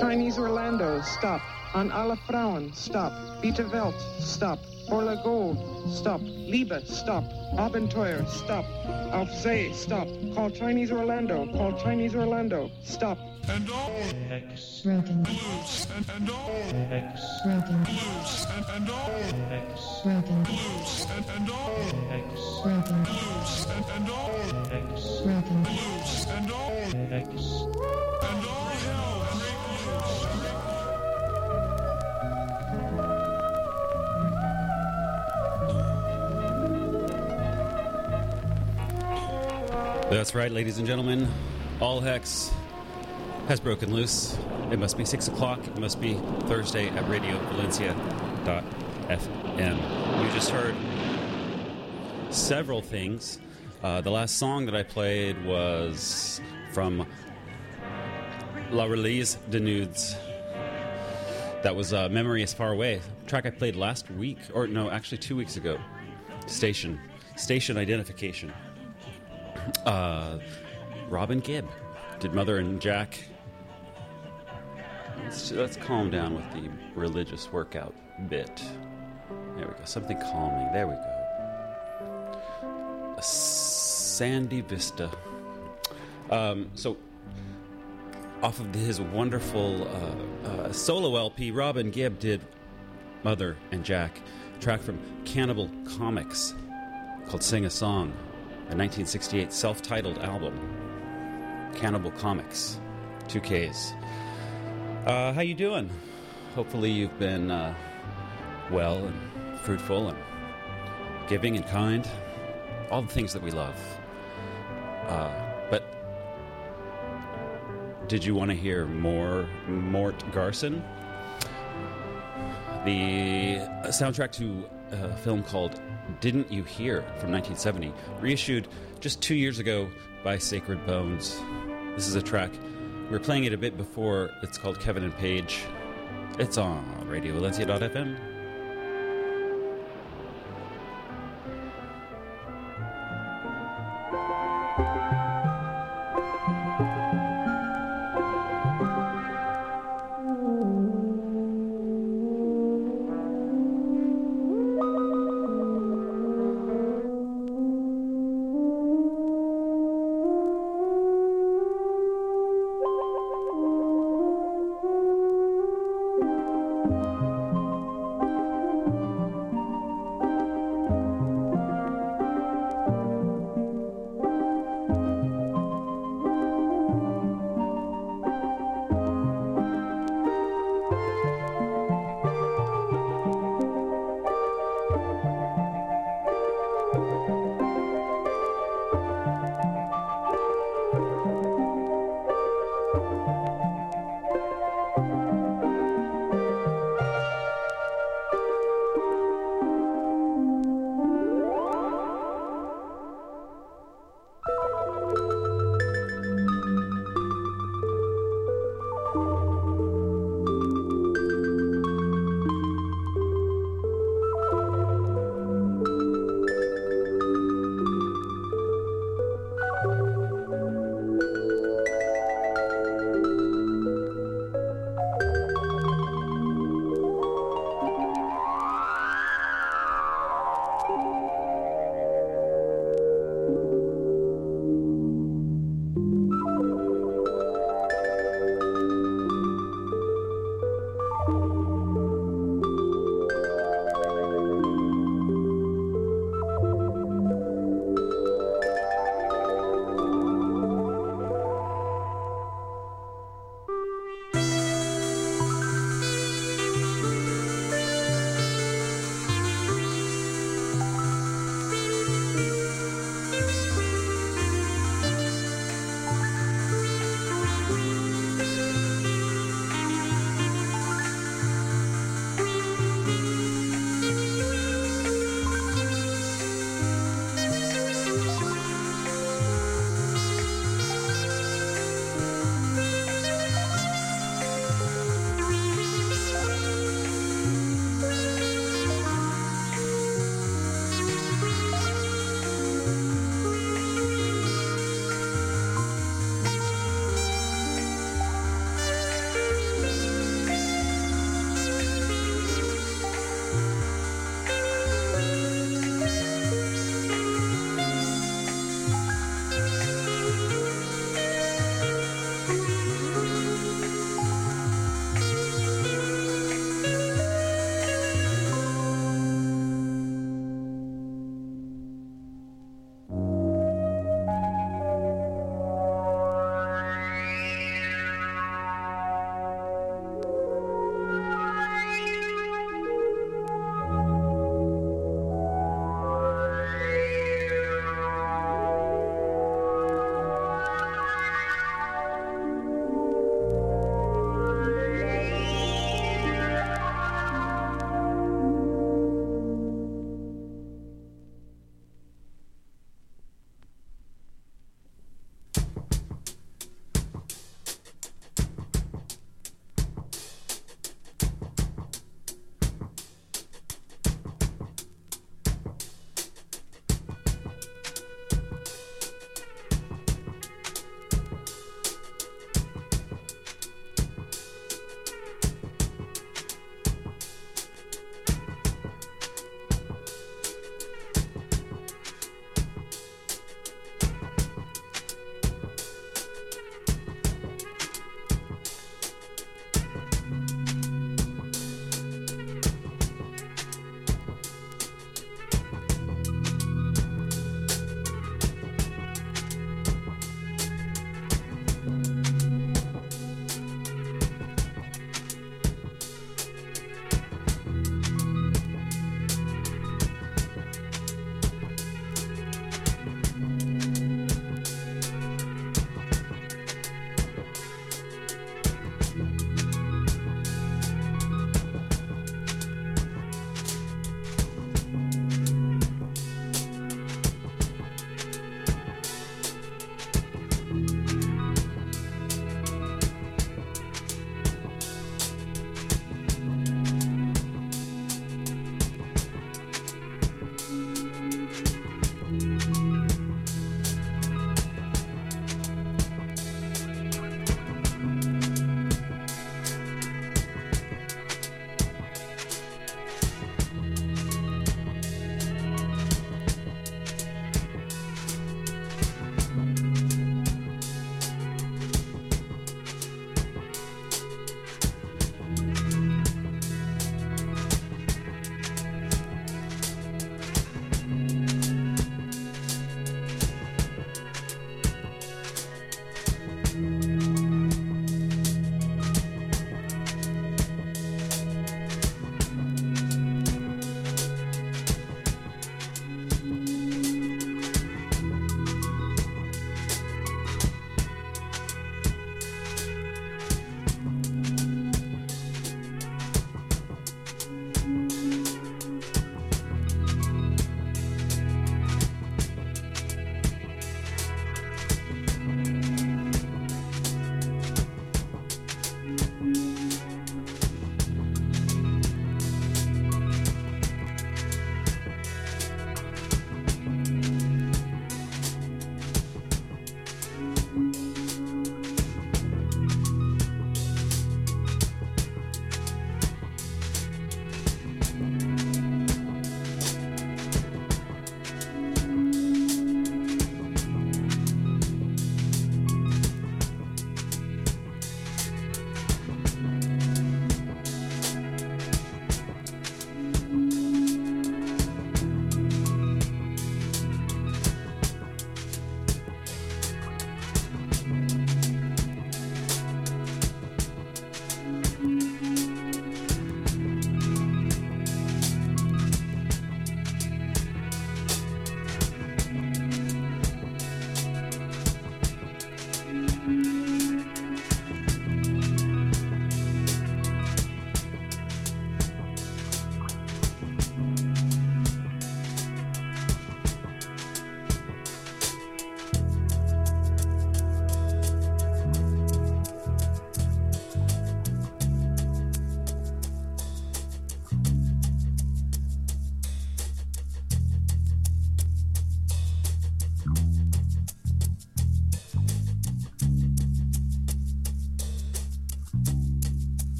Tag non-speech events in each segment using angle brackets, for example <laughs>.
Chinese Orlando, stop. On alle Frauen, stop. Bitte Welt, stop. Orla Gold, stop. Liebe, stop. Abenteuer, stop. Auf See, stop. Call Chinese Orlando, call Chinese Orlando, stop. and all X broken, blues and, and all X broken, blues and, and all X broken, blues and, and all X broken, blues and, and all X broken, blues and all X and all That's right, ladies and gentlemen. All hex has broken loose. It must be 6 o'clock. It must be Thursday at radiovalencia.fm. You just heard several things. Uh, the last song that I played was from La Release de Nudes. That was uh, Memory is Far Away. track I played last week, or no, actually two weeks ago. Station. Station identification. Uh, Robin Gibb did Mother and Jack. Let's, let's calm down with the religious workout bit. There we go. Something calming. There we go. A sandy vista. Um, so, off of his wonderful uh, uh, solo LP, Robin Gibb did Mother and Jack, track from Kannibal Komix called Sing a Song, a 1968 self titled album. Kannibal Komix, two Ks. Uh, how you doing? Hopefully you've been uh, well and fruitful and giving and kind. All the things that we love. Uh, but did you want to hear more Mort Garson? The soundtrack to a film called Didn't You Hear from 1970, reissued just two years ago by Sacred Bones. This is a track. We are playing it a bit before. It's called Kevin and Paige. It's on RadioValencia.fm. Every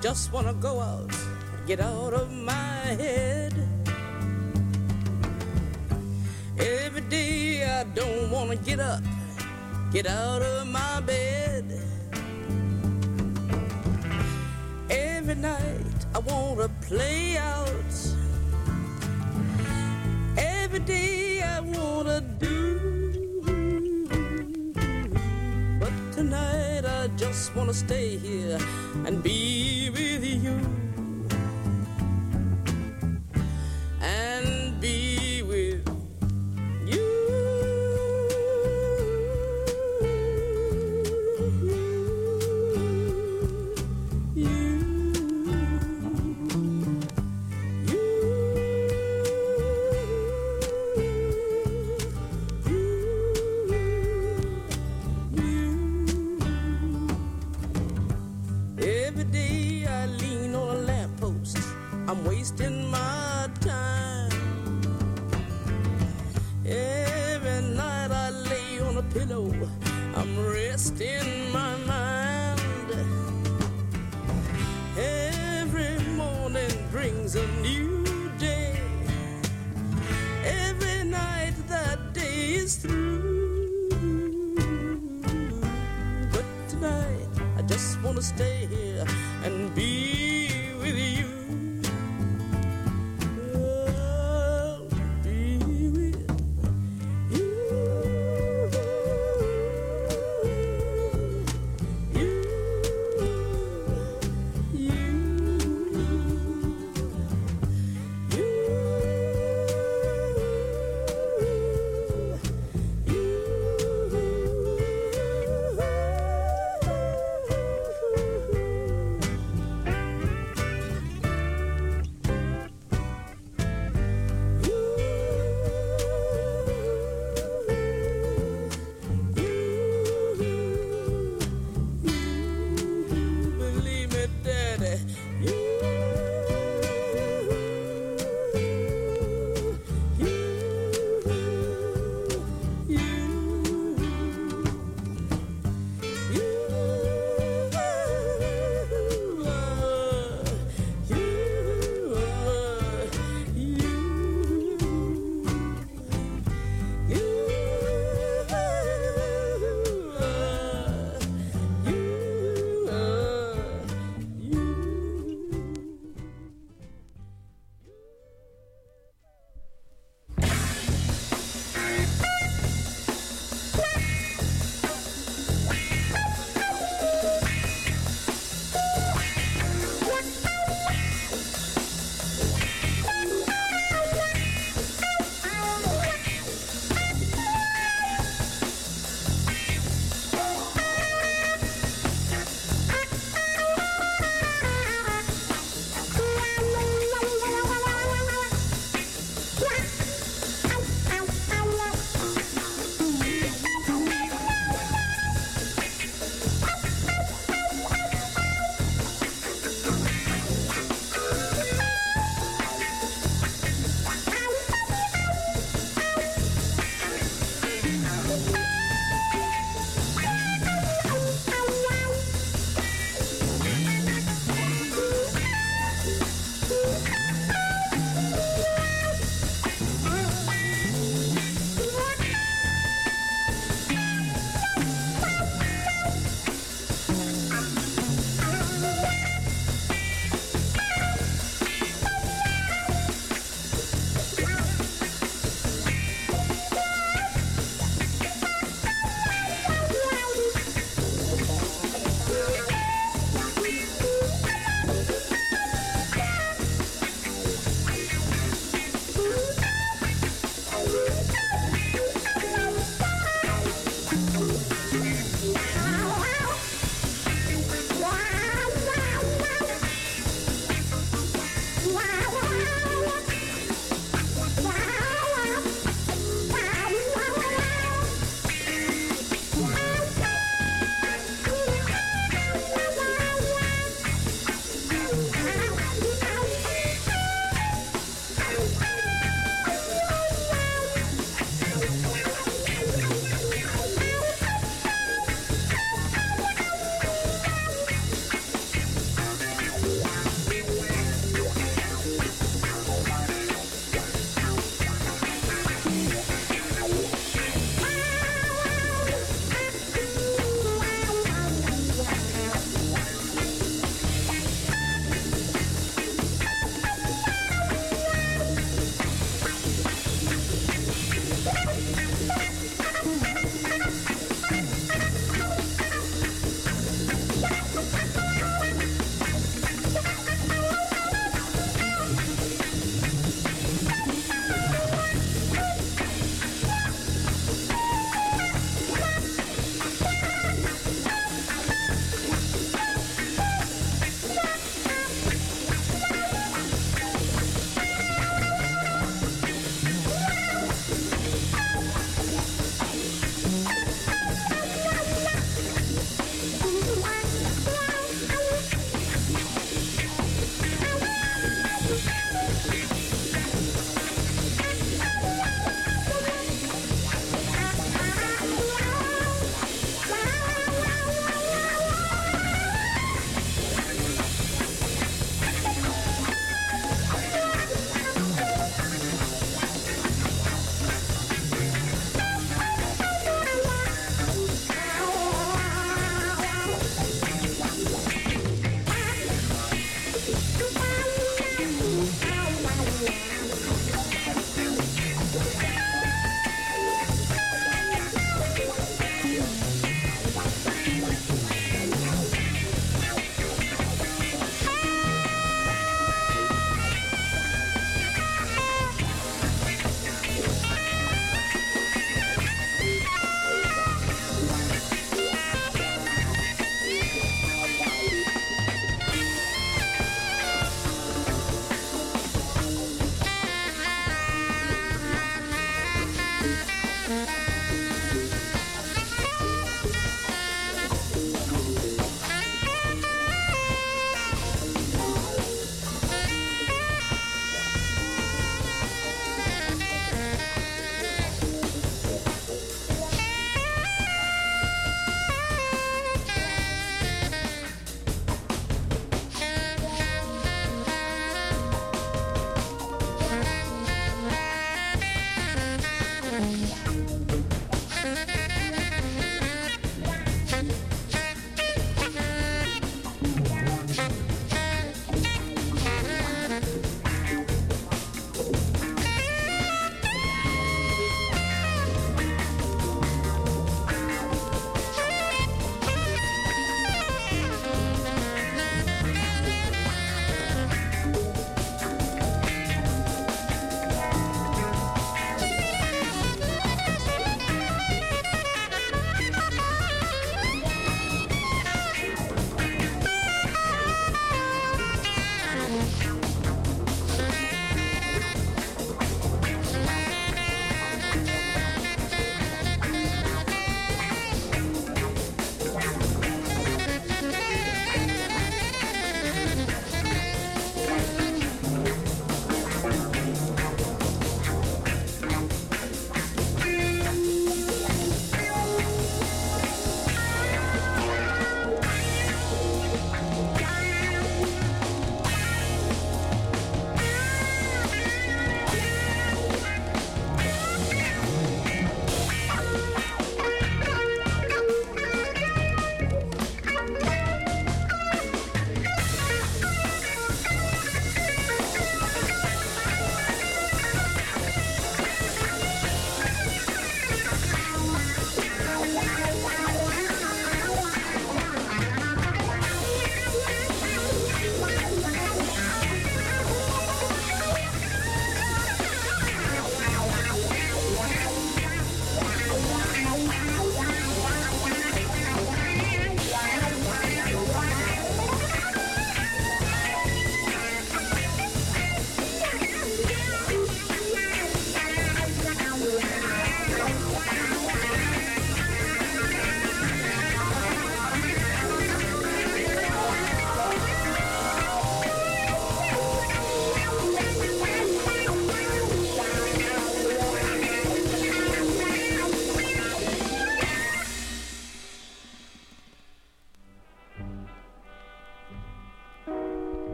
just wanna go out, get out of my head. Every day I don't wanna get up, get out of my bed. Every night I wanna play out. Every day I wanna just wanna stay here and be with you.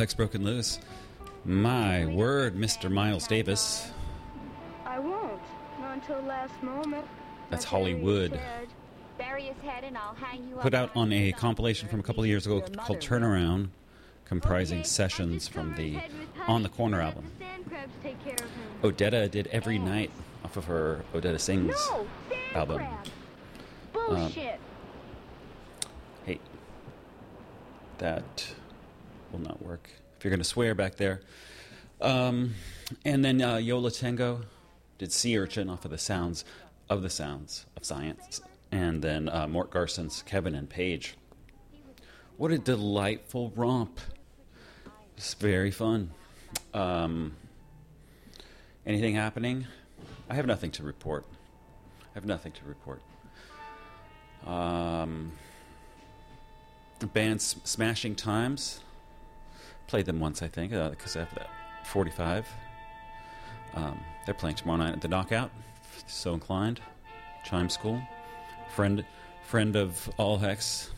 Heck's broken loose. My word, Mr. Miles Davis. I won't. Not until last moment. That's Holly-Wuud. said, Bury his head and I'll hang you Put out on a compilation from a couple of years ago called Turnaround, comprising sessions from the On the Corner album. the sand crabs take care of him. Odetta did every night off of her Odetta Sings album. Um, Bullshit. Hey, that will not work if you're going to swear back there. Um, and then uh, Yo La Tengo did Sea Urchin off of the sounds of the sounds of science. And then uh, Mort Garson's Kevin and Paige. What a delightful romp. It's very fun. Um, anything happening? I have nothing to report. I have nothing to report. Um, band Smashing Times. Played them once, I think, because I have that 45. Um, they're playing tomorrow night at the Knockout. So inclined. Chime School. Friend, friend of all Hex.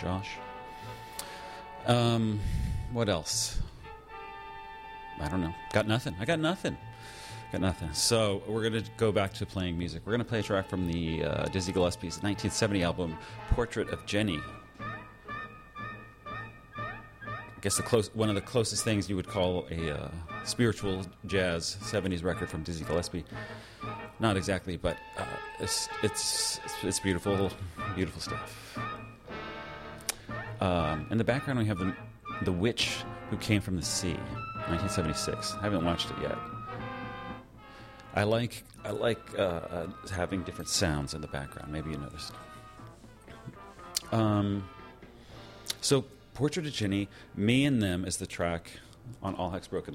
Josh. Um, what else? I don't know. Got nothing. I got nothing. Got nothing. So we're to go back to playing music. We're to play a track from the uh, Dizzy Gillespie's 1970 album, Portrait of Jenny. Guess the close, one of the closest things you would call a uh, spiritual jazz 70s record from Dizzy Gillespie. Not exactly, but uh, it's, it's, it's, it's beautiful, beautiful stuff. Um, in the background, we have the, the Witch Who Came from the Sea, 1976. I haven't watched it yet. I like I like uh, uh, having different sounds in the background. Maybe you noticed. Um, so Portrait of Jenny, Me and Them is the track on All Hex Broken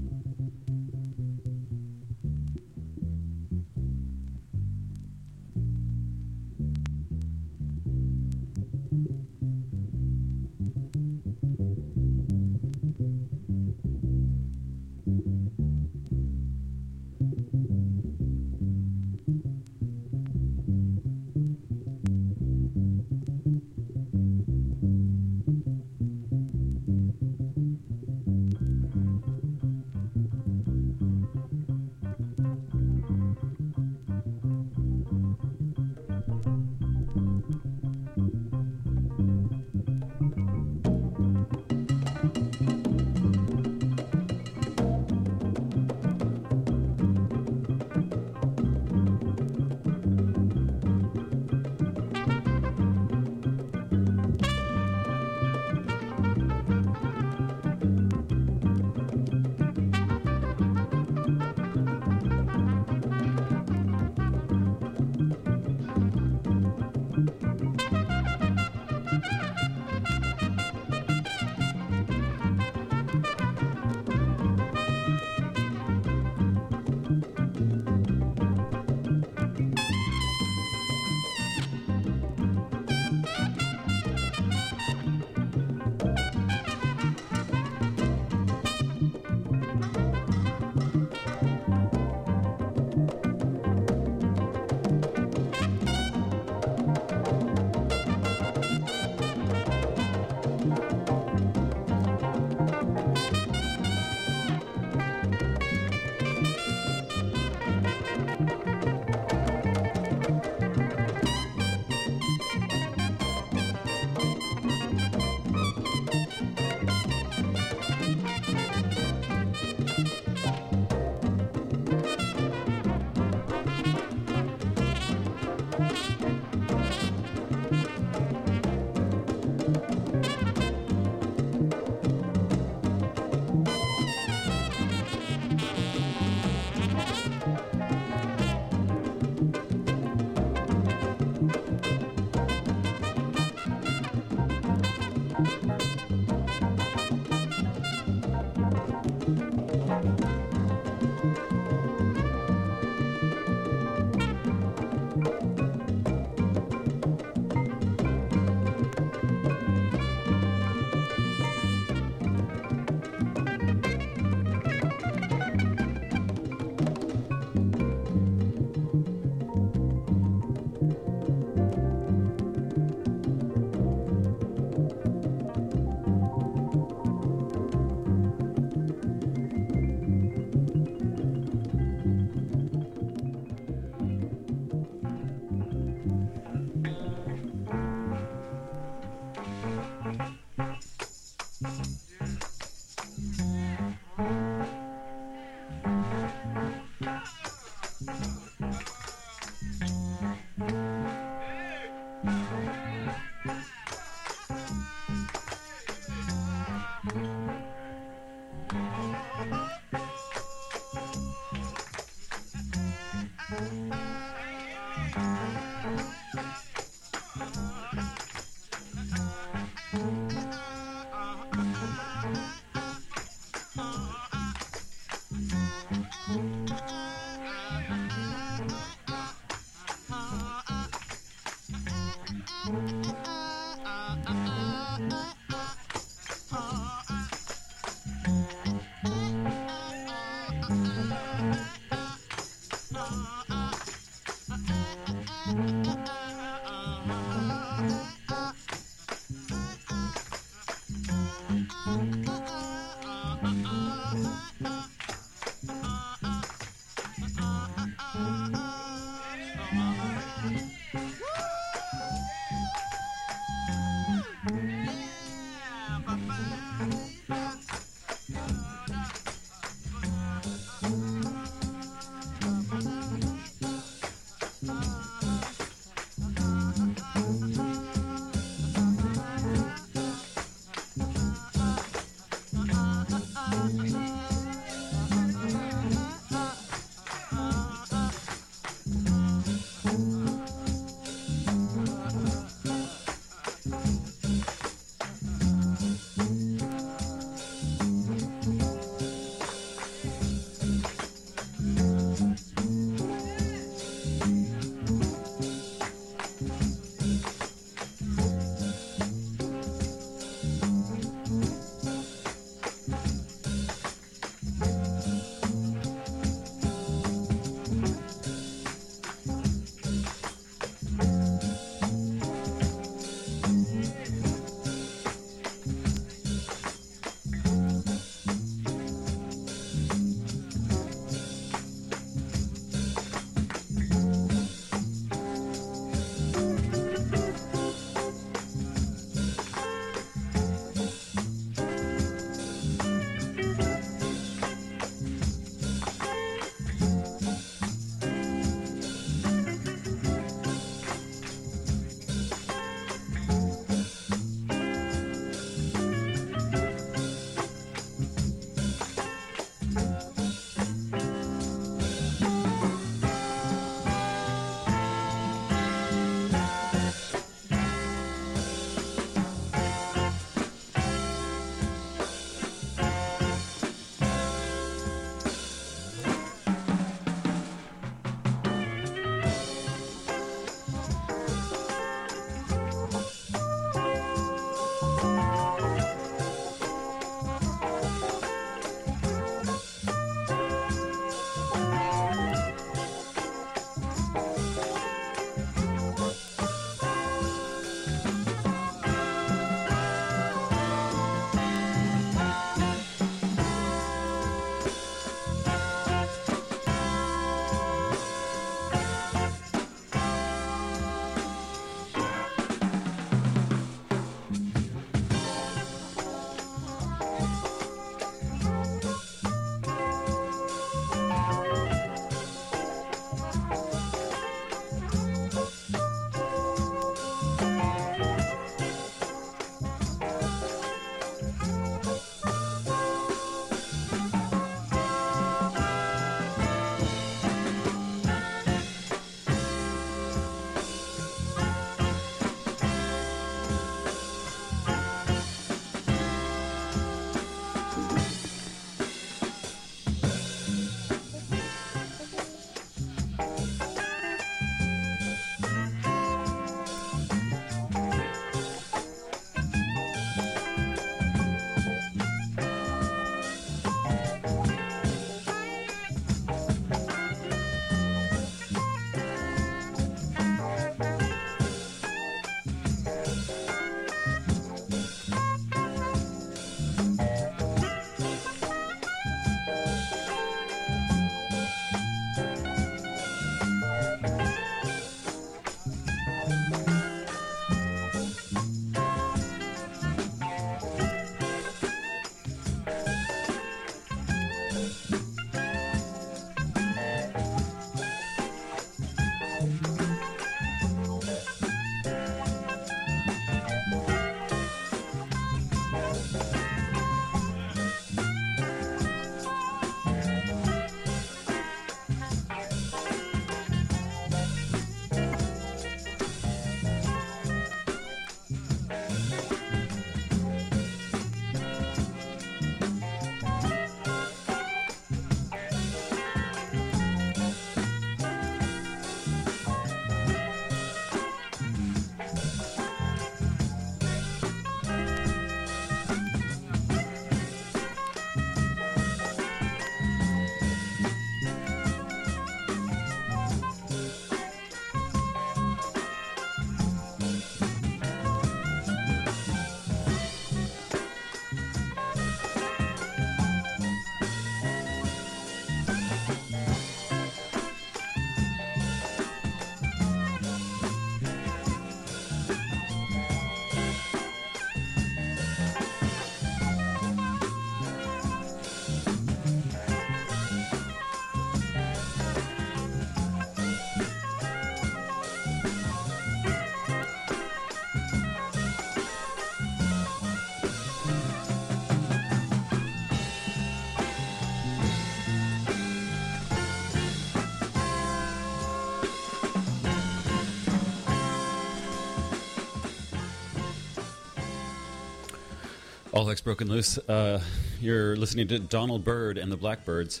All Heck's Broken Loose. Uh, you're listening to Donald Byrd and the Blackbyrds.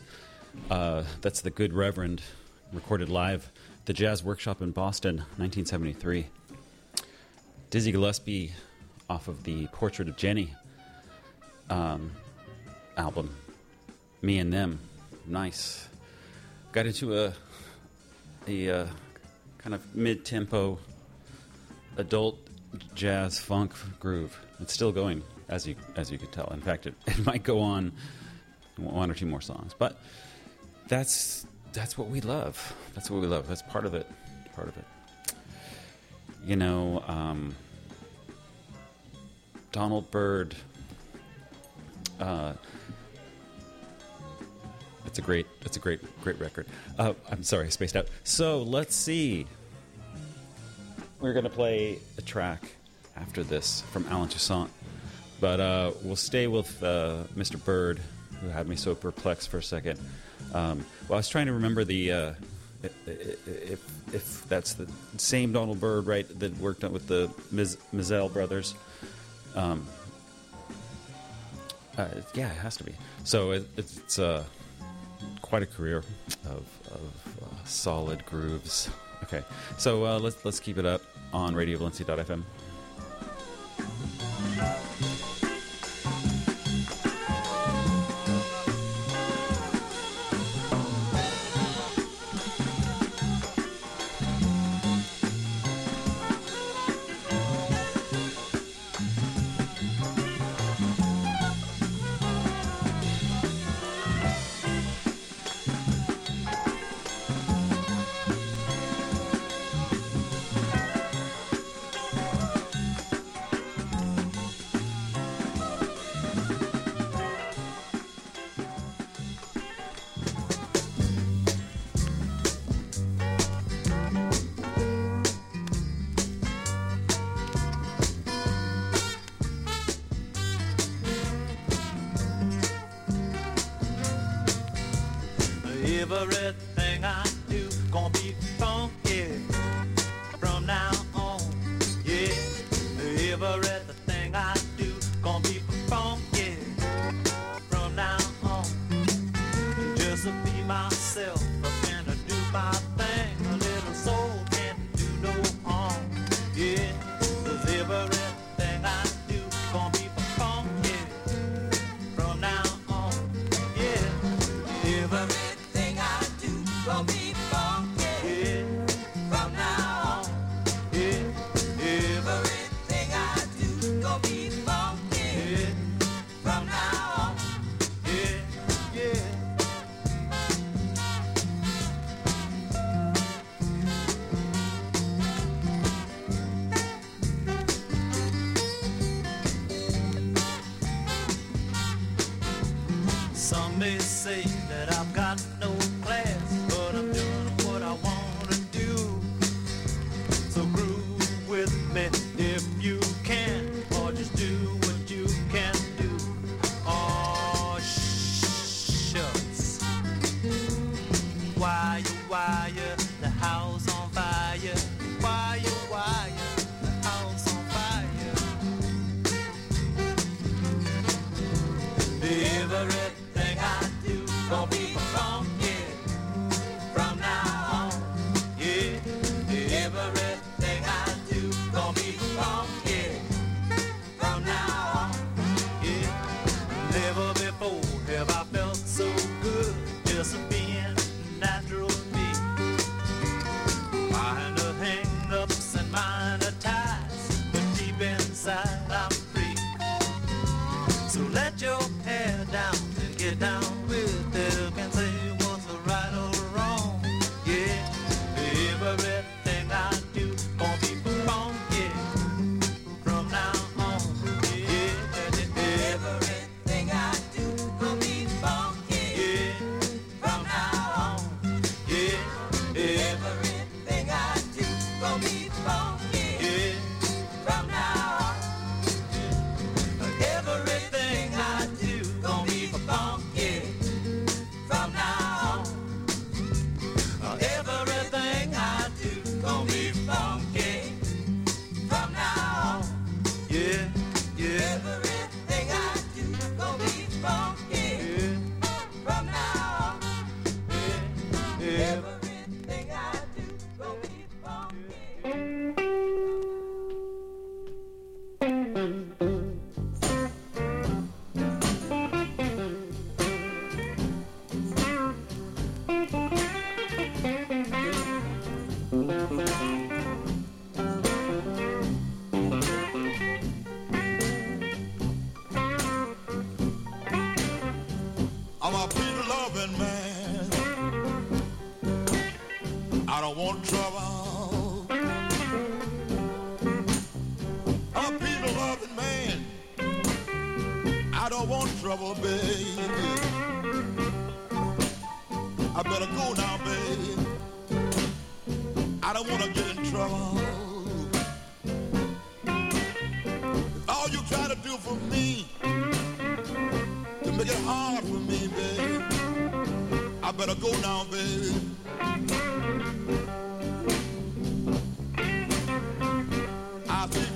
Uh, that's the Good Reverend, recorded live at the Jazz Workshop in Boston, 1973. Dizzy Gillespie off of the Portrait of Jenny um, album. Me and Them. Nice. Got into a, a uh, kind of mid tempo adult jazz funk groove. It's still going, as you as you could tell. In fact, it, <laughs> it might go on one or two more songs, but that's that's what we love. That's what we love. That's part of it. Part of it. You know, um, Donald Byrd. Uh, it's a great. It's a great, great record. Uh, I'm sorry, I spaced out. So let's see. We're gonna play a track after this from Allen Toussaint, but uh, we'll stay with uh, Mr. Byrd, who had me so perplexed for a second. Um, well, I was trying to remember the uh, if if that's the same Donald Byrd, right, that worked with the Miz- Mizell brothers. Um, uh, yeah, it has to be. So it, it's uh, quite a career of, of uh, solid grooves. Okay, so let's let's keep it up on RadioValencia.fm. Everything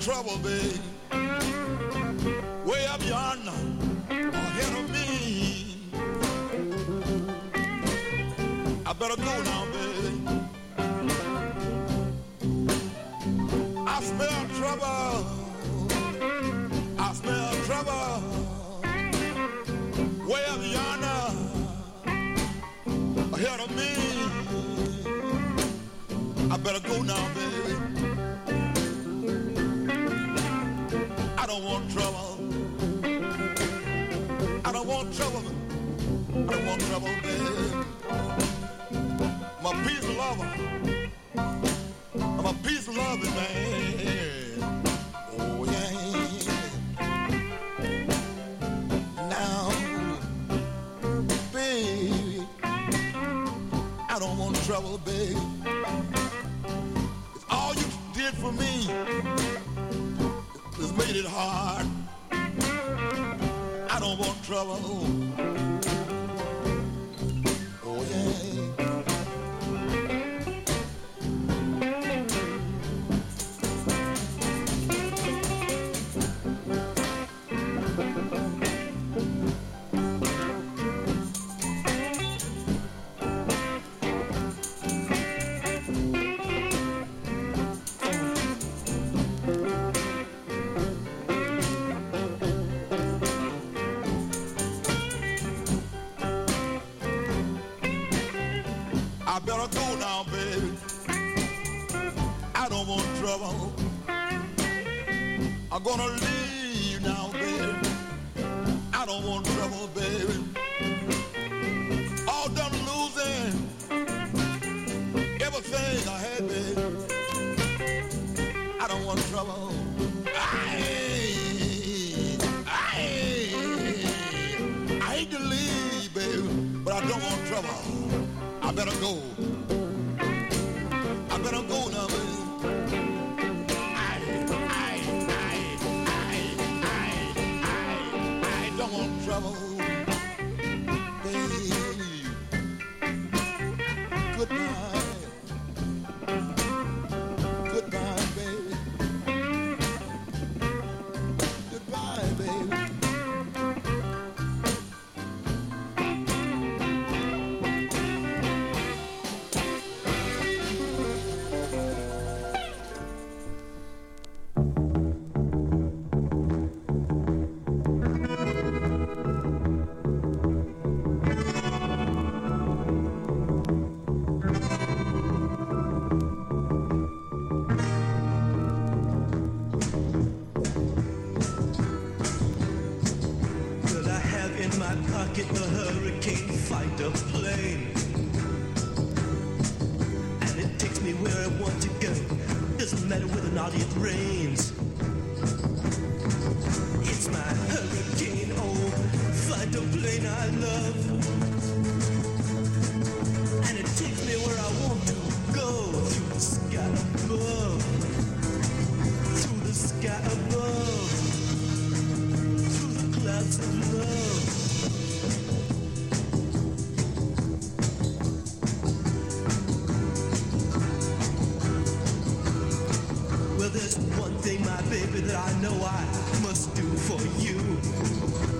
trouble, babe. Way up yonder, ahead of me. I better go now, babe. I smell trouble. I smell trouble. Way up yonder, ahead of me. I better go now, baby. don't want trouble. I don't want trouble. I don't want trouble, baby. I'm a peace lover. I'm a peace loving man. Oh yeah. Now, baby, I don't want trouble, baby. It's all you did for me hit it hard. I don't want trouble. there's one thing, my baby, that I know I must do for you.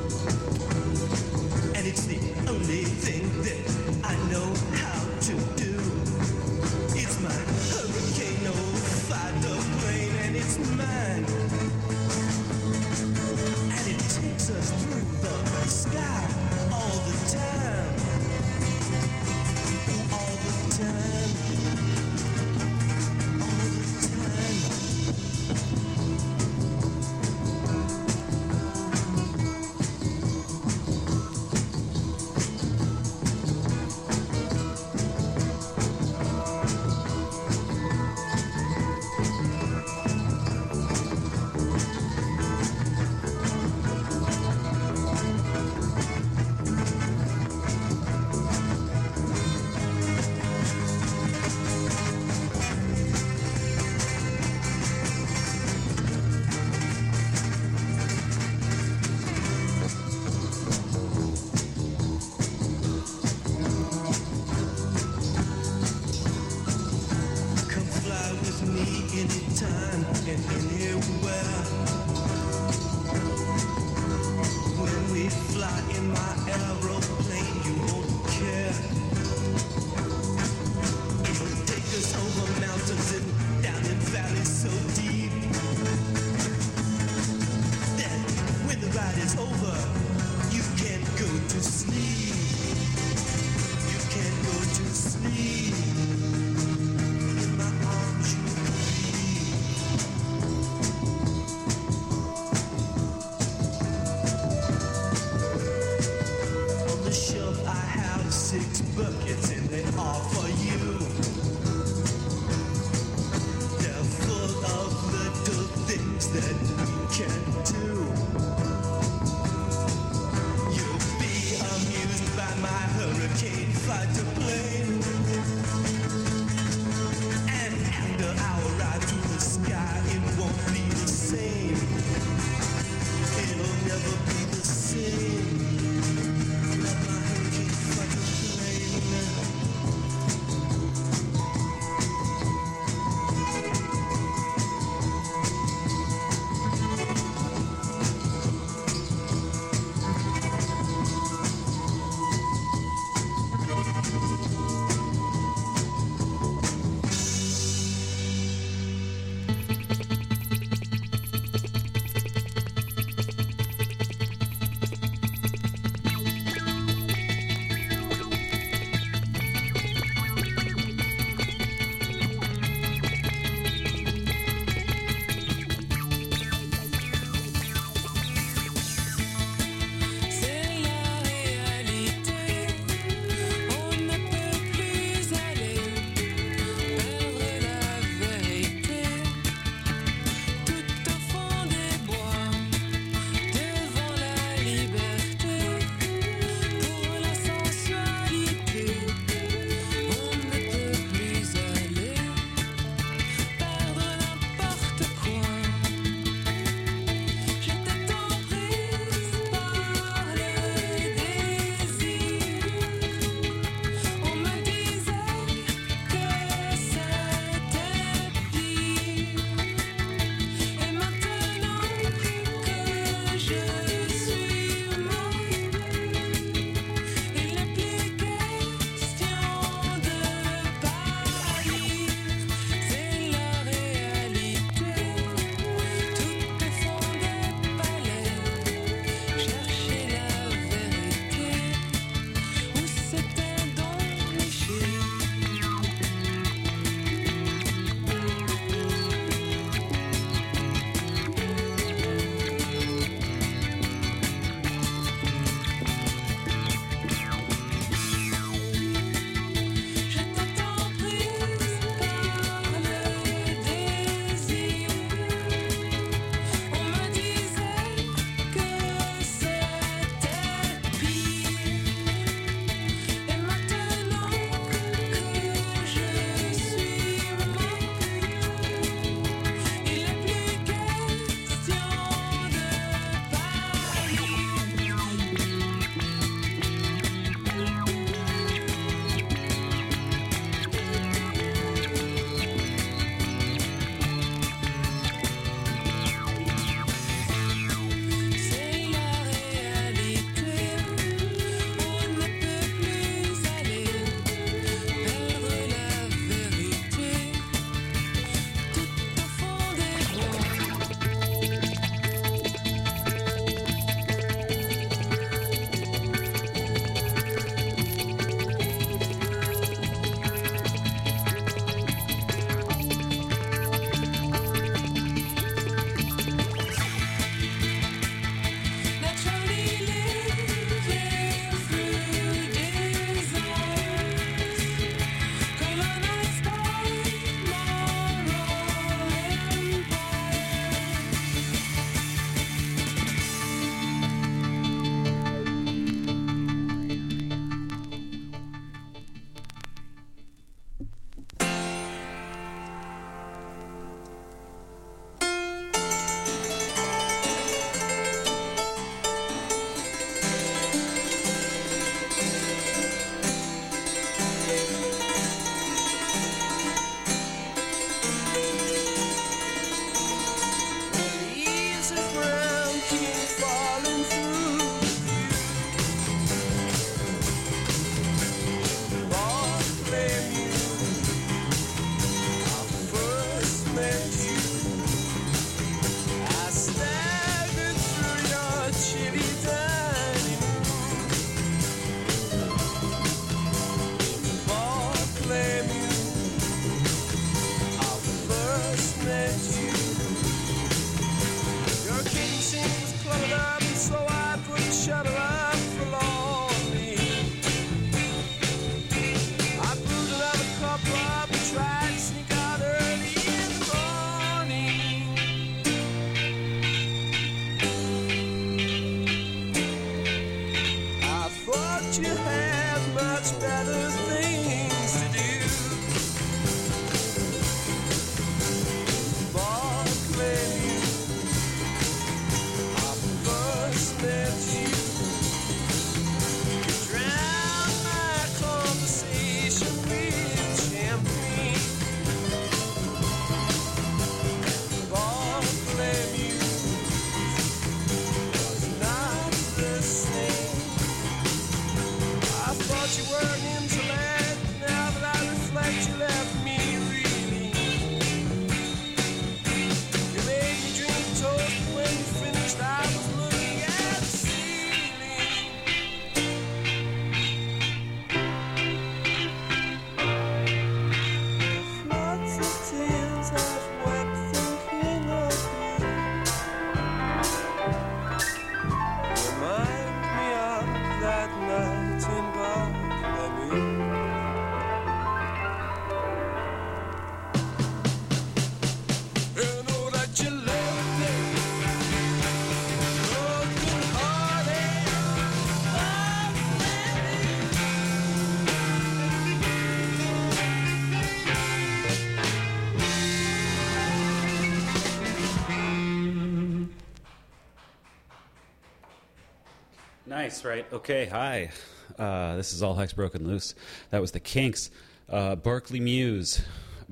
Nice, right? Okay, hi. Uh, this is All Hex Broken Loose. That was the Kinks. Uh, Barkley Muse.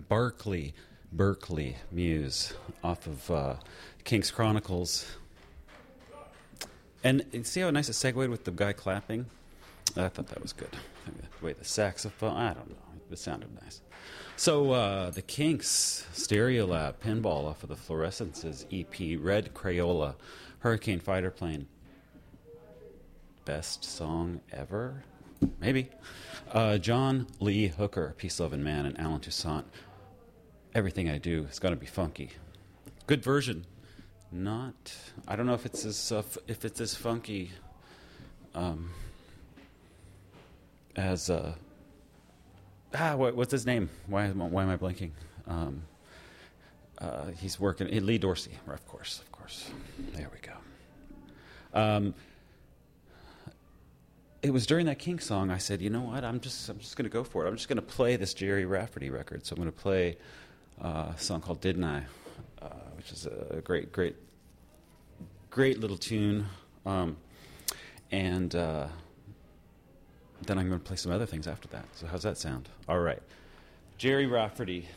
Barkley. Berkeley Mews. Off of uh, Kinks Kronikles. And you see how nice it segued with the guy clapping? I thought that was good. Way the saxophone, I don't know. It sounded nice. So, uh, the Kinks Stereolab pinball off of the Fluorescences EP, Red Crayola, Hurricane Fighter Plane best song ever? Maybe. Uh, John Lee Hooker, Peace, Love, and Man, and Allen Toussaint. Everything I do is going to be funky. Good version. Not. I don't know if it's as uh, f- if it's as funky um, as uh, ah what, what's his name? Why why am I blanking? Um, uh, he's working. Lee Dorsey, of course, of course. There we go. Um, it was during that King song I said, you know what? I'm just I'm just going to go for it. I'm just going to play this Gerry Rafferty record. So I'm going to play uh, a song called "Didn't I," uh, which is a great, great, great little tune. Um, and uh, then I'm going to play some other things after that. So how's that sound? All right, Gerry Rafferty.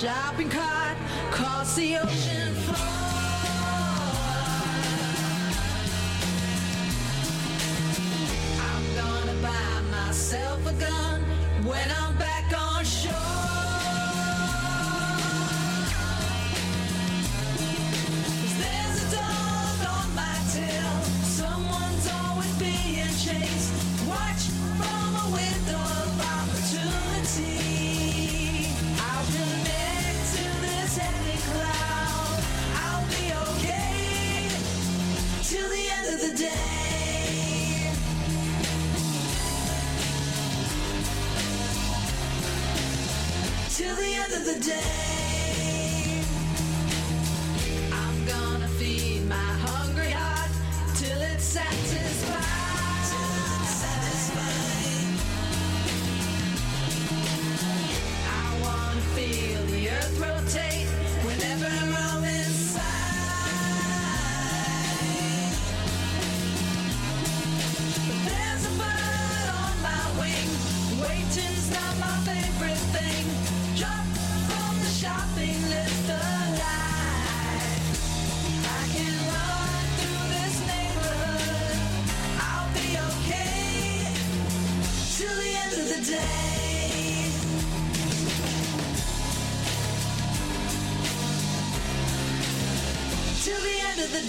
Shopping cart across the ocean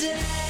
end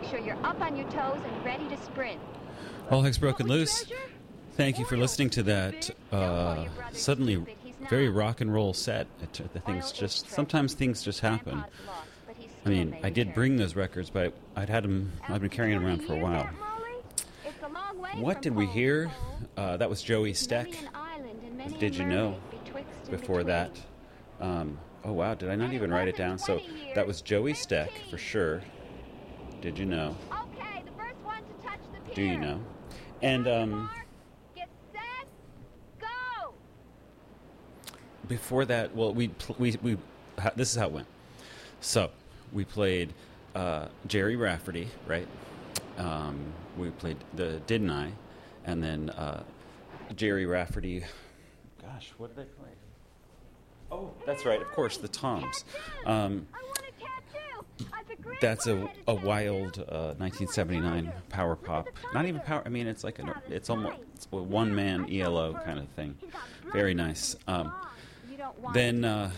make sure you're up on your toes and ready to sprint. All Heck's Broken Loose. Thank you for listening to that uh, suddenly very rock and roll set. It, the things just sometimes things just happen. I mean, I did bring those records, but I'd had them. I've been carrying them around for a while. It's a long way What did we hear? Uh, that was Joey Stec. Many an island and many Did you know? mermaid betwixt and Before that, um, oh wow, did I not even write it down? So that was Joey Stec for sure. Did you know? Okay, the first one to touch the Do you know? And um, get set, go! before that, well, we pl- we we this is how it went. So we played uh, Gerry Rafferty, right? Um, we played the Didn't I, and then uh, Gerry Rafferty. Gosh, what did they play? Oh, that's right. Of course, the Toms. Um, I want a tattoo. I've been that's a, a wild uh, 1979 power pop. Not even power. I mean, it's like an. It's almost it's a one man ELO kind of thing. Very nice. Um, then uh,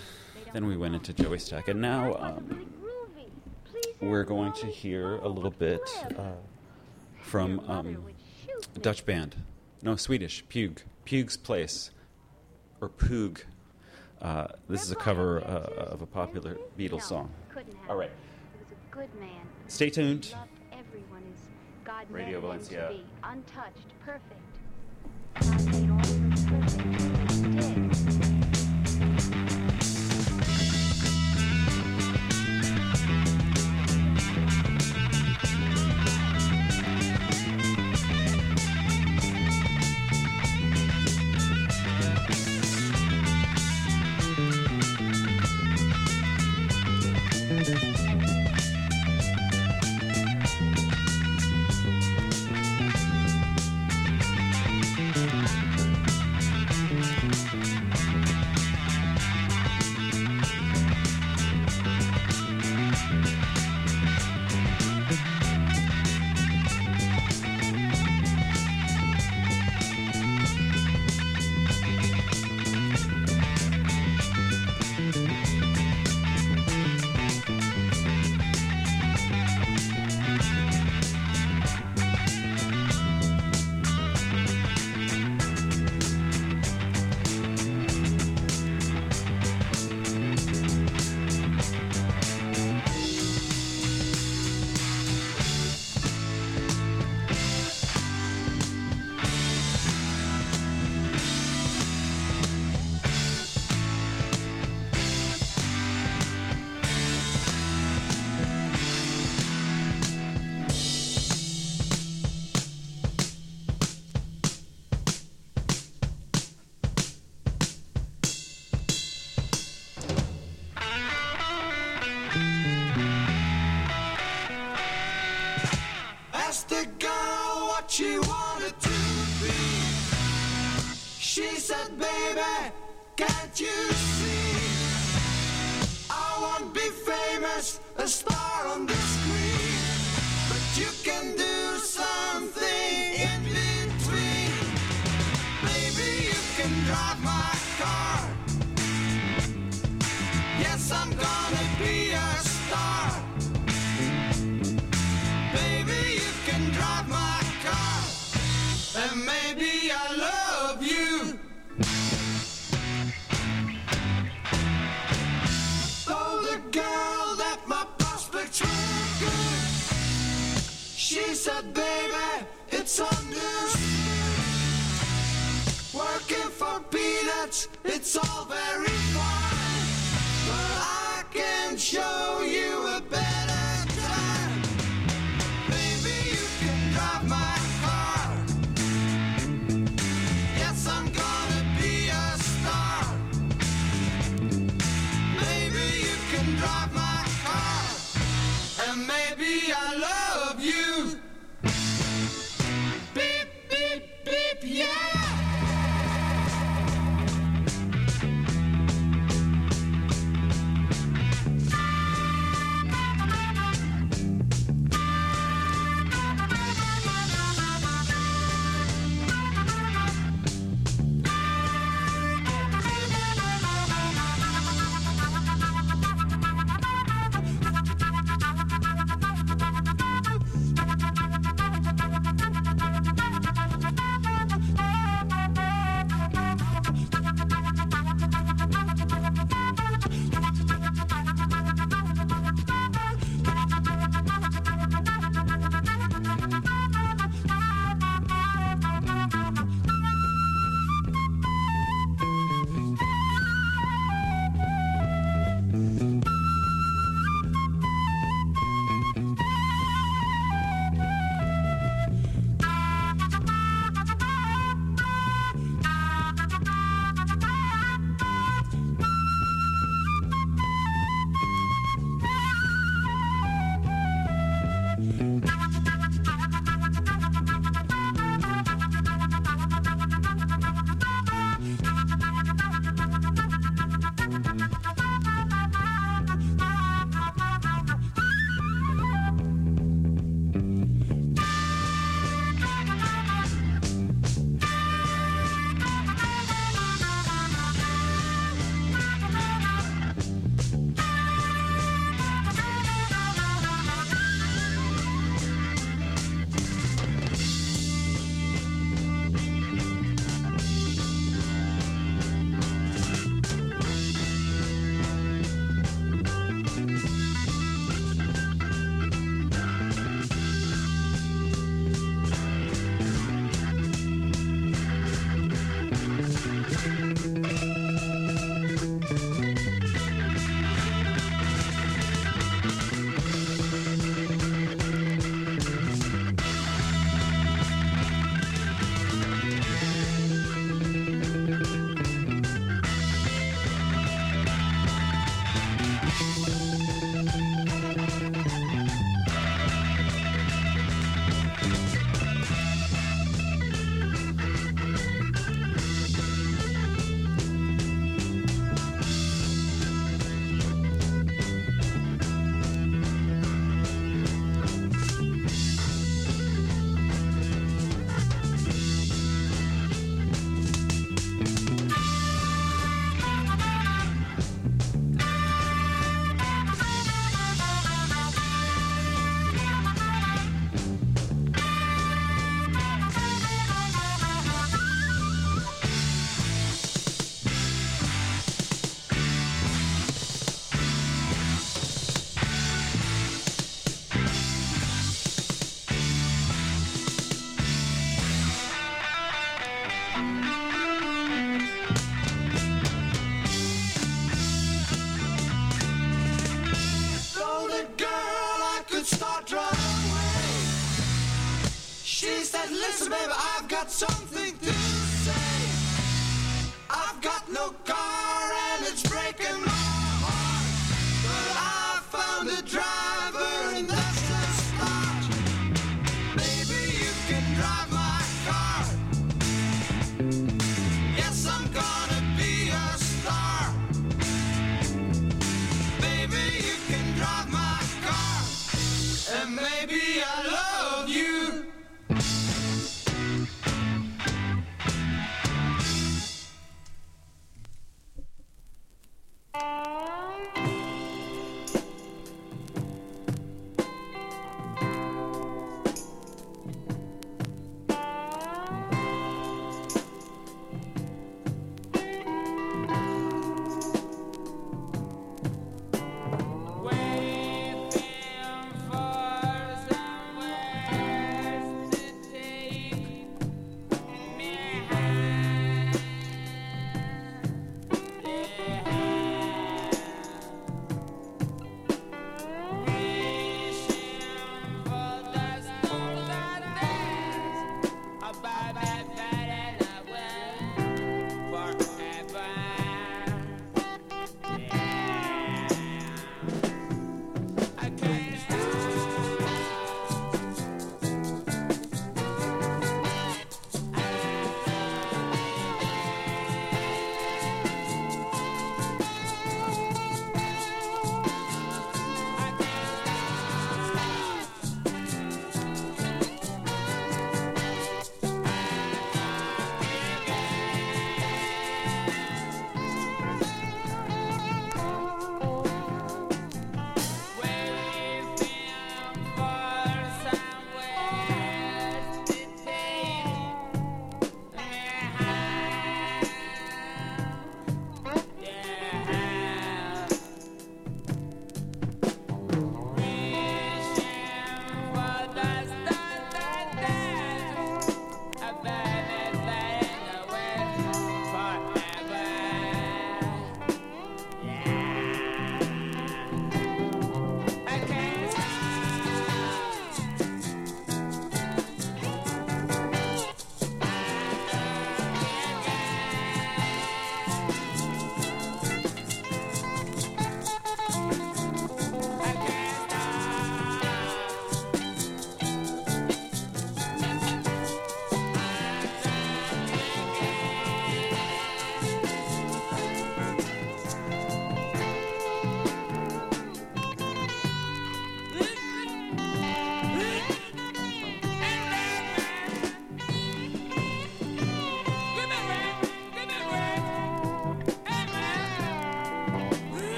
then we went into Joey Stec, and now um, we're going to hear a little bit uh, from um, a Dutch band. No, Swedish. Pug. Pug's Place. Or Pug. Uh, this is a cover uh, of a popular Beatles song. All right. He was a good man. Stay tuned. Everyone as God Radio Valencia. Untouched, perfect. God made all of us perfect.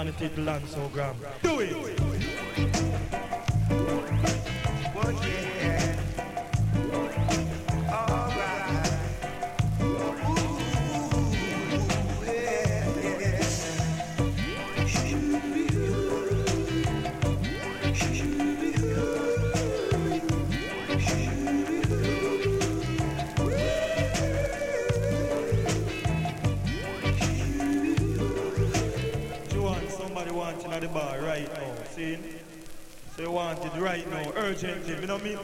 on the title and so gram. Do it!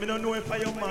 don't know if I am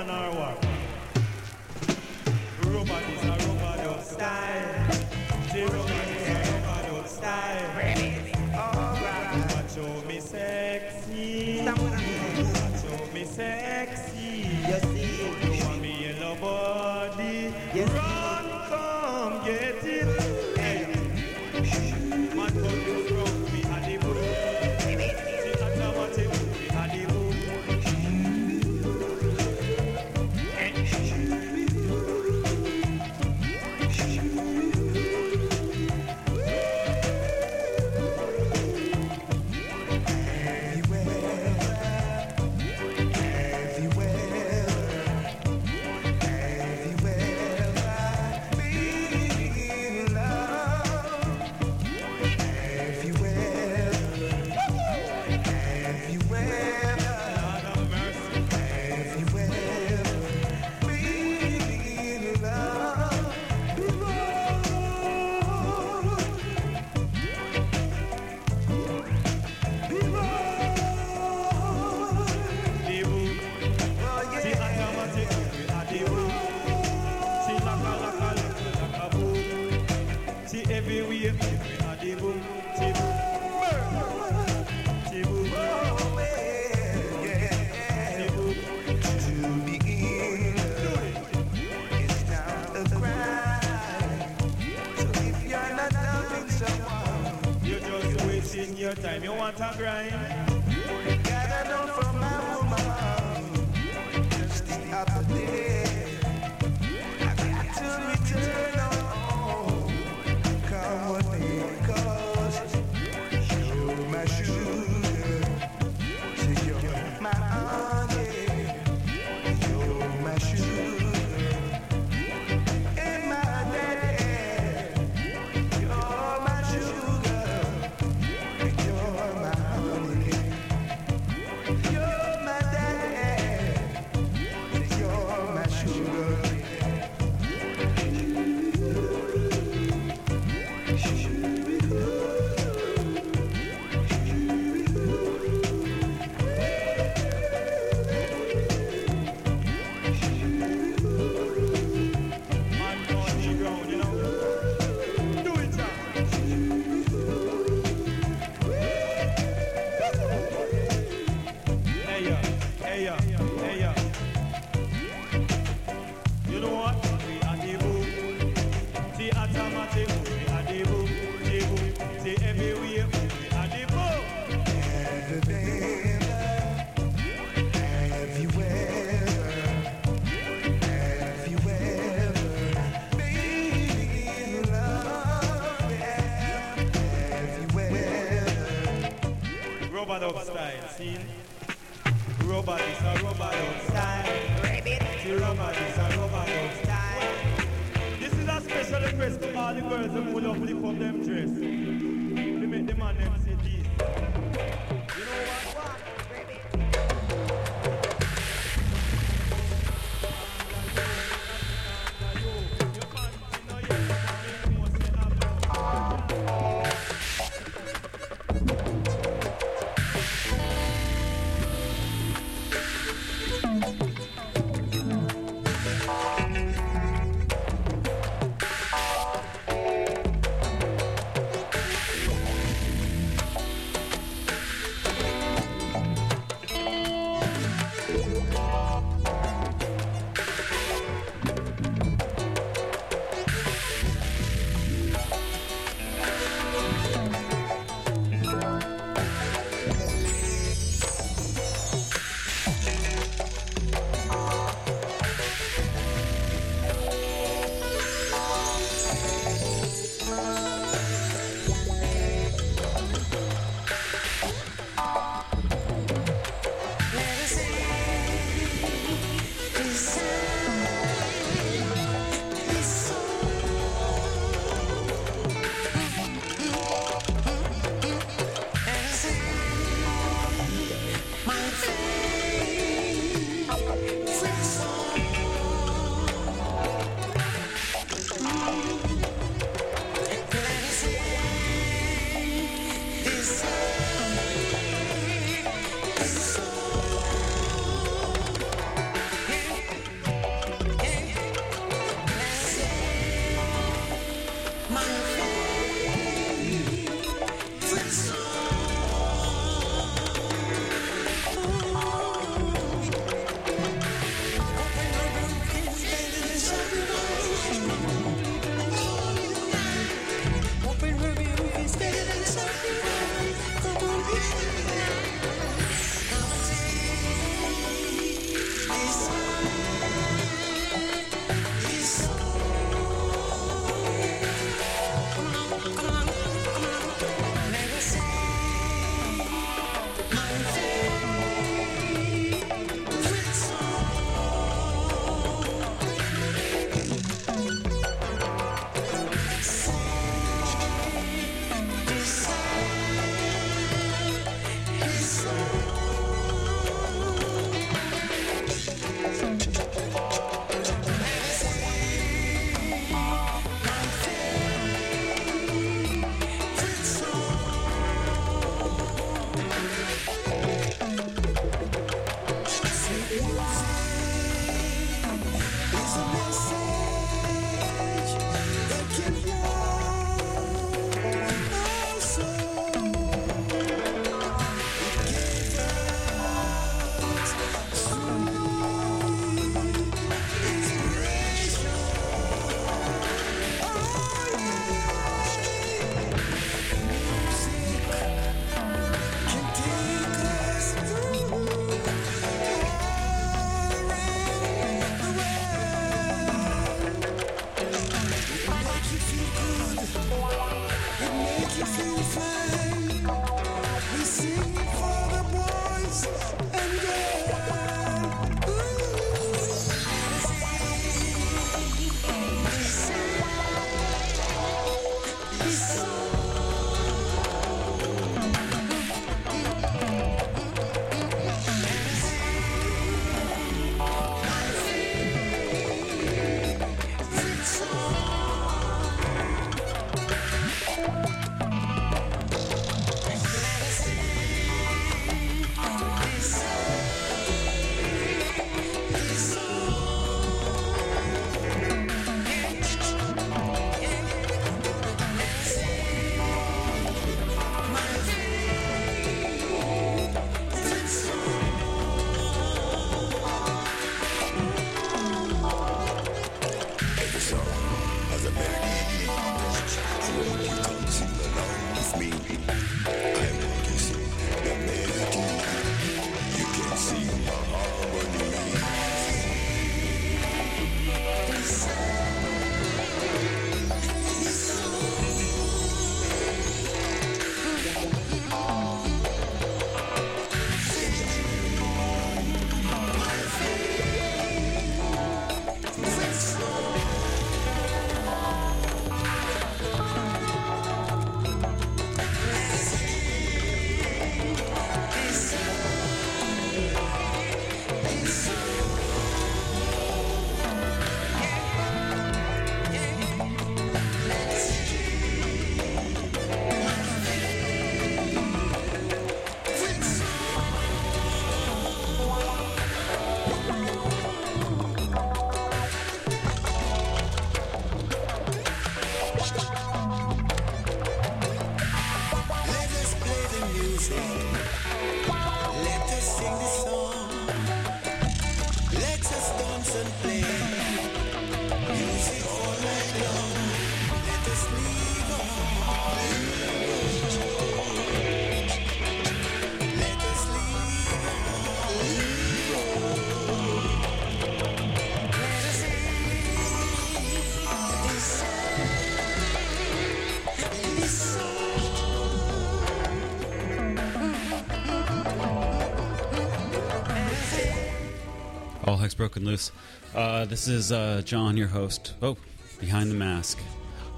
broken loose. Uh, this is uh, John, your host. Oh, behind the mask.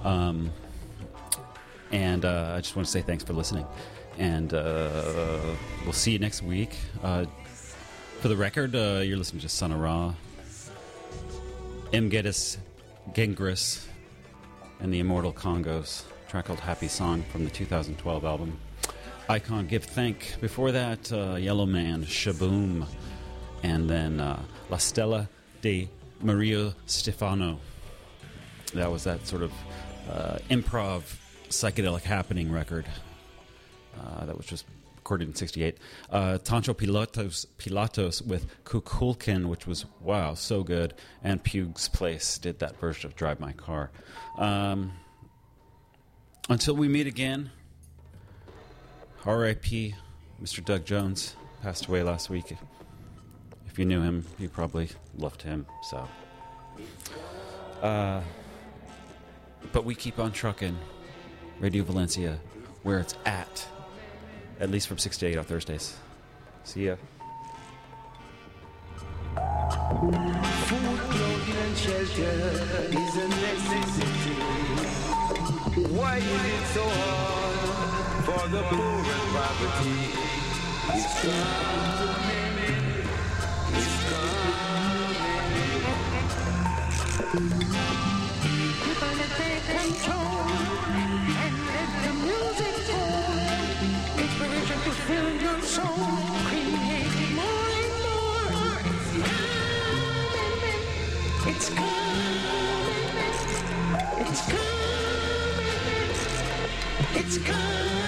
Um, and uh, I just want to say thanks for listening. And uh, we'll see you next week. Uh, for the record, uh, you're listening to Sun Araw, M. Geddes Gengras, and the Immortal Congos. Track called Happy Song from the 2012 album. Icon Give Thank. Before that, Yellow Man, Sh-Boom and then uh, La Stella de Mario Schifano. That was that sort of uh, improv psychedelic happening record uh, that was just recorded in '68. Uh, Toncho Pilatos, Pilatos with Kukulkan, which was wow, so good, and Pugh's Place did that version of Drive My Car. Um, until we meet again, R.I.P. Mr. Doug Jones passed away last week. You knew him, you probably loved him. So, uh, but we keep on trucking. Radio Valencia, where it's at, at least from six to eight on Thursdays. See ya. Is a necessity. Why is it so hard for the poor and poverty? It's coming. It's It's coming. It's coming. It's coming.